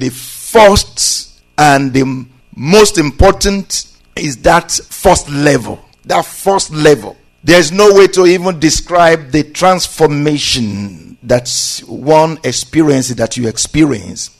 The first and the most important is that first level. That first level. There's no way to even describe the transformation that one experiences that you experience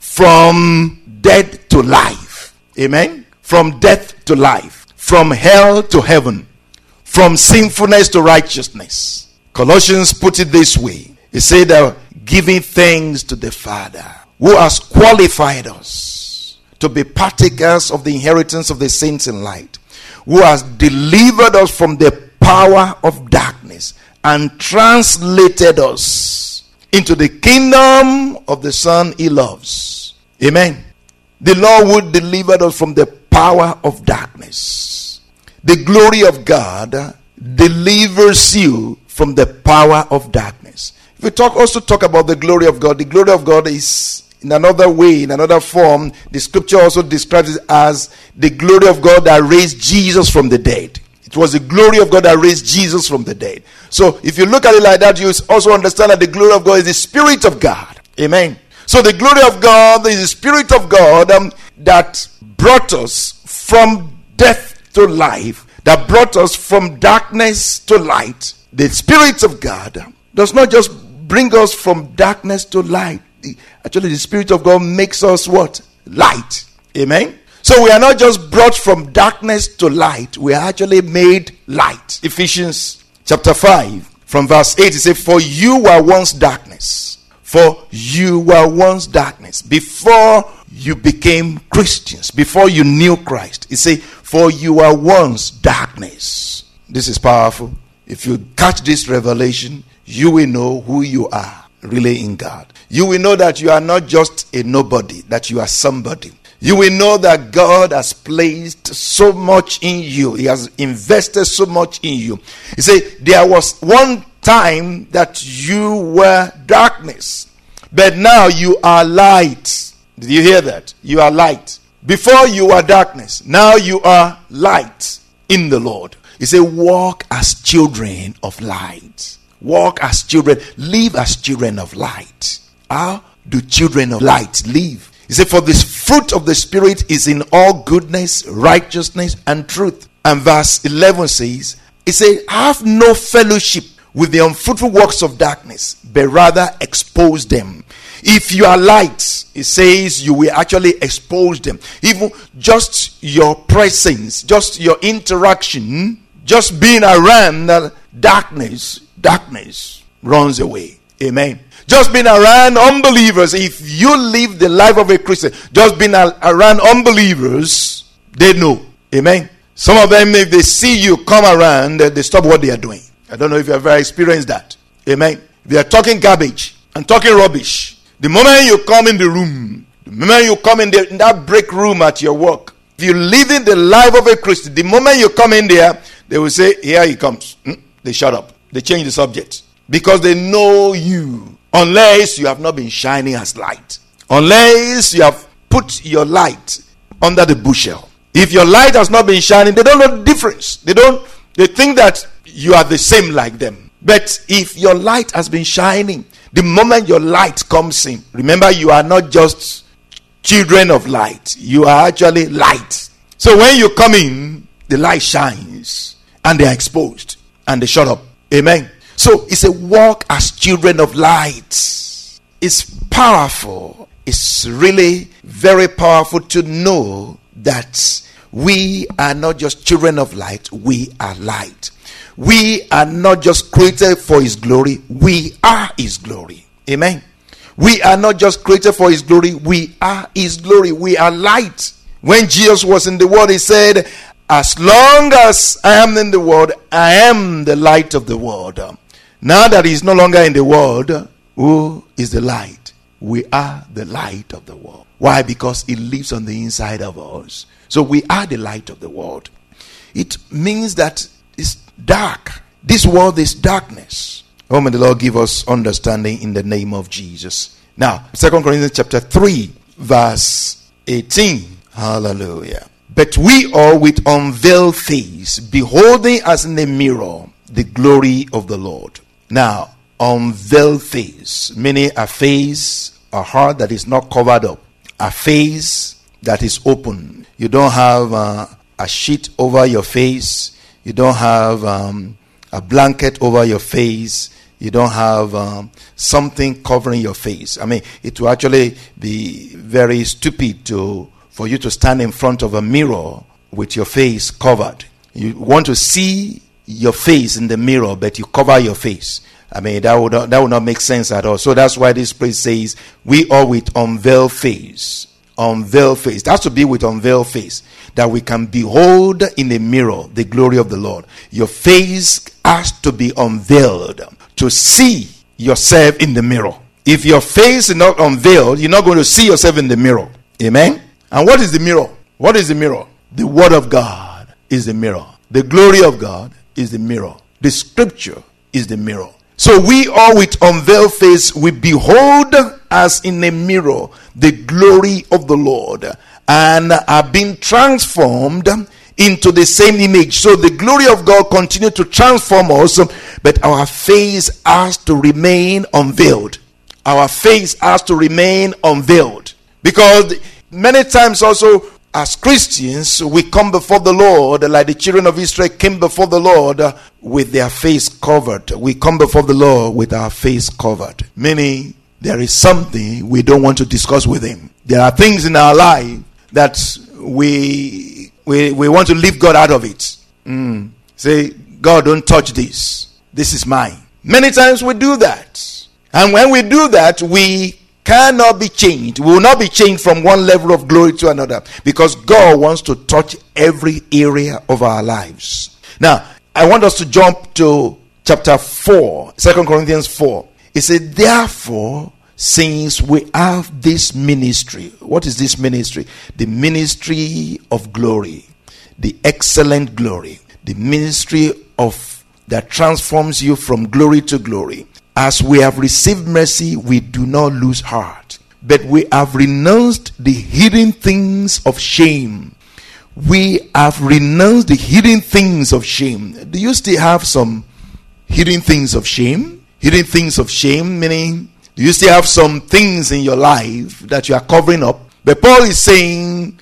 from death to life. Amen. From death to life. From hell to heaven. From sinfulness to righteousness. Colossians put it this way. He said that giving thanks to the Father who has qualified us to be partakers of the inheritance of the saints in light, who has delivered us from the power of darkness and translated us into the kingdom of the Son he loves. Amen. The Lord would deliver us from the power of darkness. The glory of God delivers you from the power of darkness. If we talk also talk about the glory of God, the glory of God is in another way, in another form, the scripture also describes it as the glory of God that raised Jesus from the dead. It was the glory of God that raised Jesus from the dead. So if you look at it like that, you also understand that the glory of God is the Spirit of God. Amen. So the glory of God is the Spirit of God um, that brought us from death to life, that brought us from darkness to light. The Spirit of God does not just bring us from darkness to light actually the spirit of god makes us what? Light. Amen? So we are not just brought from darkness to light. We are actually made light. Ephesians chapter 5 from verse 8 it says for you were once darkness. For you were once darkness before you became christians before you knew christ. It says, for you were once darkness. This is powerful. If you catch this revelation you will know who you are really in god you will know that you are not just a nobody, that you are somebody. You will know that God has placed so much in you. He has invested so much in you. He said, There was one time that you were darkness, but now you are light. Did you hear that? You are light. Before you were darkness, now you are light in the Lord. He said, Walk as children of light. Walk as children, live as children of light. How do children of light live? He said, For this fruit of the Spirit is in all goodness, righteousness, and truth. And verse 11 says, He said, Have no fellowship with the unfruitful works of darkness, but rather expose them. If you are light, it says you will actually expose them. Even just your presence, just your interaction, just being around that darkness, darkness runs away. Amen. Just being around unbelievers, if you live the life of a Christian, just being around unbelievers, they know. Amen. Some of them, if they see you come around, they stop what they are doing. I don't know if you have ever experienced that. Amen. They are talking garbage and talking rubbish. The moment you come in the room, the moment you come in, the, in that break room at your work, if you're living the life of a Christian, the moment you come in there, they will say, Here he comes. Hmm? They shut up. They change the subject because they know you unless you have not been shining as light. Unless you have put your light under the bushel. If your light has not been shining they don't know the difference. They don't they think that you are the same like them. But if your light has been shining the moment your light comes in remember you are not just children of light. You are actually light. So when you come in the light shines and they are exposed and they shut up. Amen so it's a walk as children of light. It's powerful. It's really very powerful to know that we are not just children of light, we are light. We are not just created for His glory, we are His glory. Amen. We are not just created for His glory, we are His glory. We are light. When Jesus was in the world, He said, As long as I am in the world, I am the light of the world. Now that he is no longer in the world, who is the light? We are the light of the world. Why? Because it lives on the inside of us. So we are the light of the world. It means that it's dark. This world is darkness. Oh, may the Lord give us understanding in the name of Jesus. Now, Second Corinthians chapter 3, verse 18. Hallelujah. But we all with unveiled face, beholding as in a mirror the glory of the Lord. Now, unveiled face, meaning a face, a heart that is not covered up, a face that is open. You don't have uh, a sheet over your face, you don't have um, a blanket over your face, you don't have um, something covering your face. I mean, it will actually be very stupid to for you to stand in front of a mirror with your face covered. You want to see your face in the mirror, but you cover your face. I mean, that would not, that would not make sense at all. So that's why this place says, "We all with unveiled face." Unveiled face. That's to be with unveiled face, that we can behold in the mirror the glory of the Lord. Your face has to be unveiled to see yourself in the mirror. If your face is not unveiled, you're not going to see yourself in the mirror. Amen. And what is the mirror? What is the mirror? The Word of God is the mirror. The glory of God is the mirror. The Scripture is the mirror. So we all with unveiled face, we behold as in a mirror the glory of the Lord and are being transformed into the same image. So the glory of God continue to transform us, but our face has to remain unveiled. Our face has to remain unveiled because Many times also as Christians, we come before the Lord like the children of Israel came before the Lord with their face covered. We come before the Lord with our face covered. Meaning, there is something we don't want to discuss with Him. There are things in our life that we we, we want to leave God out of it. Mm. Say, God, don't touch this. This is mine. Many times we do that. And when we do that, we cannot be changed. We will not be changed from one level of glory to another because God wants to touch every area of our lives. Now, I want us to jump to chapter 4, 2 Corinthians 4. It said, Therefore, since we have this ministry, what is this ministry? The ministry of glory, the excellent glory, the ministry of that transforms you from glory to glory as we have received mercy, we do not lose heart, but we have renounced the hidden things of shame. We have renounced the hidden things of shame. Do you still have some hidden things of shame? Hidden things of shame, meaning, do you still have some things in your life that you are covering up? But Paul is saying,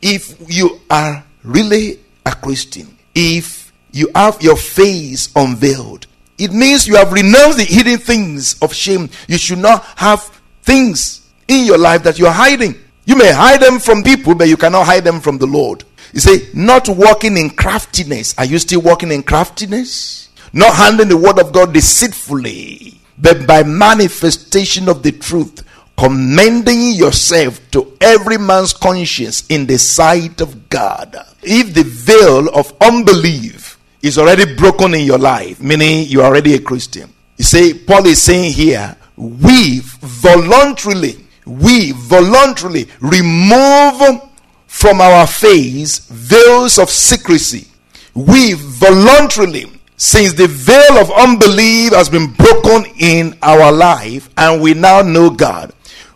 if you are really a Christian, if you have your face unveiled, it means you have renounced the hidden things of shame. You should not have things in your life that you are hiding. You may hide them from people, but you cannot hide them from the Lord. You say, not walking in craftiness. Are you still walking in craftiness? Not handling the word of God deceitfully, but by manifestation of the truth, commending yourself to every man's conscience in the sight of God. If the veil of unbelief is already broken in your life, meaning you are already a Christian. You see, Paul is saying here, we voluntarily, we voluntarily remove from our face veils of secrecy. We voluntarily, since the veil of unbelief has been broken in our life and we now know God,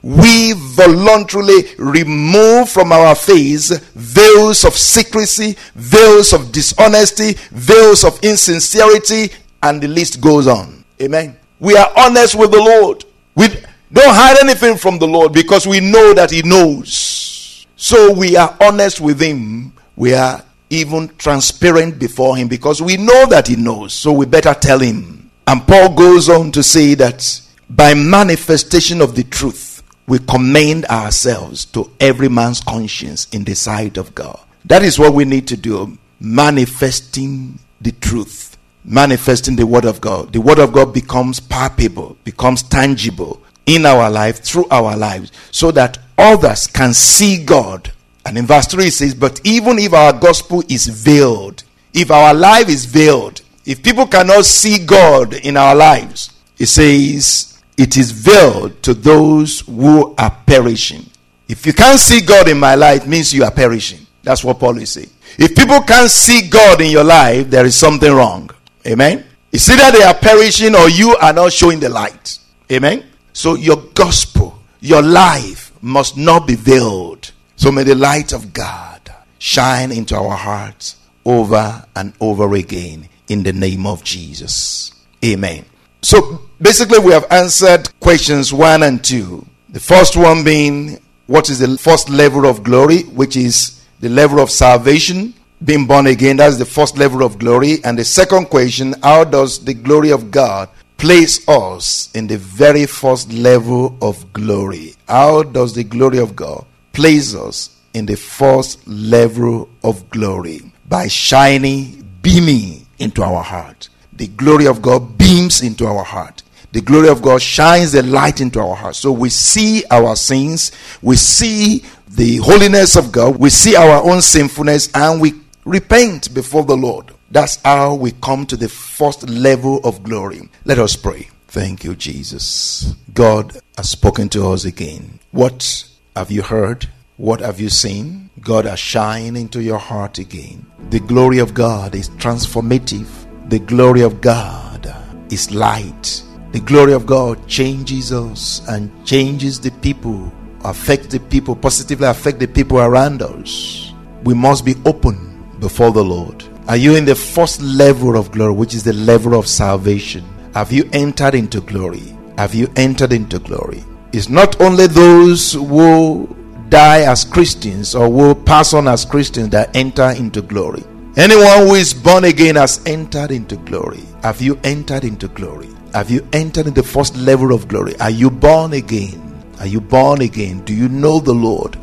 we voluntarily remove from our face veils of secrecy, veils of dishonesty, veils of insincerity, and the list goes on. Amen. We are honest with the Lord. We don't hide anything from the Lord because we know that He knows. So we are honest with Him. We are even transparent before Him because we know that He knows. So we better tell Him. And Paul goes on to say that by manifestation of the truth, we commend ourselves to every man's conscience in the sight of God. That is what we need to do. Manifesting the truth, manifesting the word of God. The word of God becomes palpable, becomes tangible in our life, through our lives, so that others can see God. And in verse 3 it says, But even if our gospel is veiled, if our life is veiled, if people cannot see God in our lives, it says, it is veiled to those who are perishing. If you can't see God in my life, means you are perishing. That's what Paul is saying. If people can't see God in your life, there is something wrong. Amen. It's either they are perishing or you are not showing the light. Amen. So your gospel, your life must not be veiled. So may the light of God shine into our hearts over and over again in the name of Jesus. Amen. So basically, we have answered questions one and two. The first one being, what is the first level of glory, which is the level of salvation, being born again. That's the first level of glory. And the second question, how does the glory of God place us in the very first level of glory? How does the glory of God place us in the first level of glory? By shining, beaming into our heart. The glory of God beams into our heart the glory of God shines the light into our heart. So we see our sins, we see the holiness of God, we see our own sinfulness, and we repent before the Lord. That's how we come to the first level of glory. Let us pray. Thank you, Jesus. God has spoken to us again. What have you heard? What have you seen? God has shined into your heart again. The glory of God is transformative. The glory of God is light. The glory of God changes us and changes the people, affect the people, positively affect the people around us. We must be open before the Lord. Are you in the first level of glory, which is the level of salvation? Have you entered into glory? Have you entered into glory? It's not only those who die as Christians or who pass on as Christians that enter into glory. Anyone who is born again has entered into glory. Have you entered into glory? Have you entered in the first level of glory? Are you born again? Are you born again? Do you know the Lord?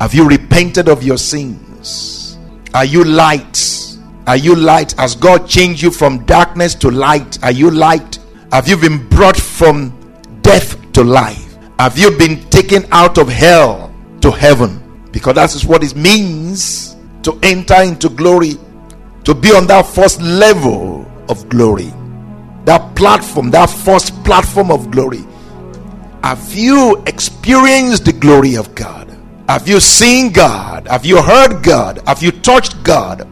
Have you repented of your sins? Are you light? Are you light? Has God changed you from darkness to light? Are you light? Have you been brought from death to life? Have you been taken out of hell to heaven? Because that is what it means to enter into glory, to be on that first level of glory that platform, that first platform of glory, have you experienced the glory of God? Have you seen God? Have you heard God? Have you touched God?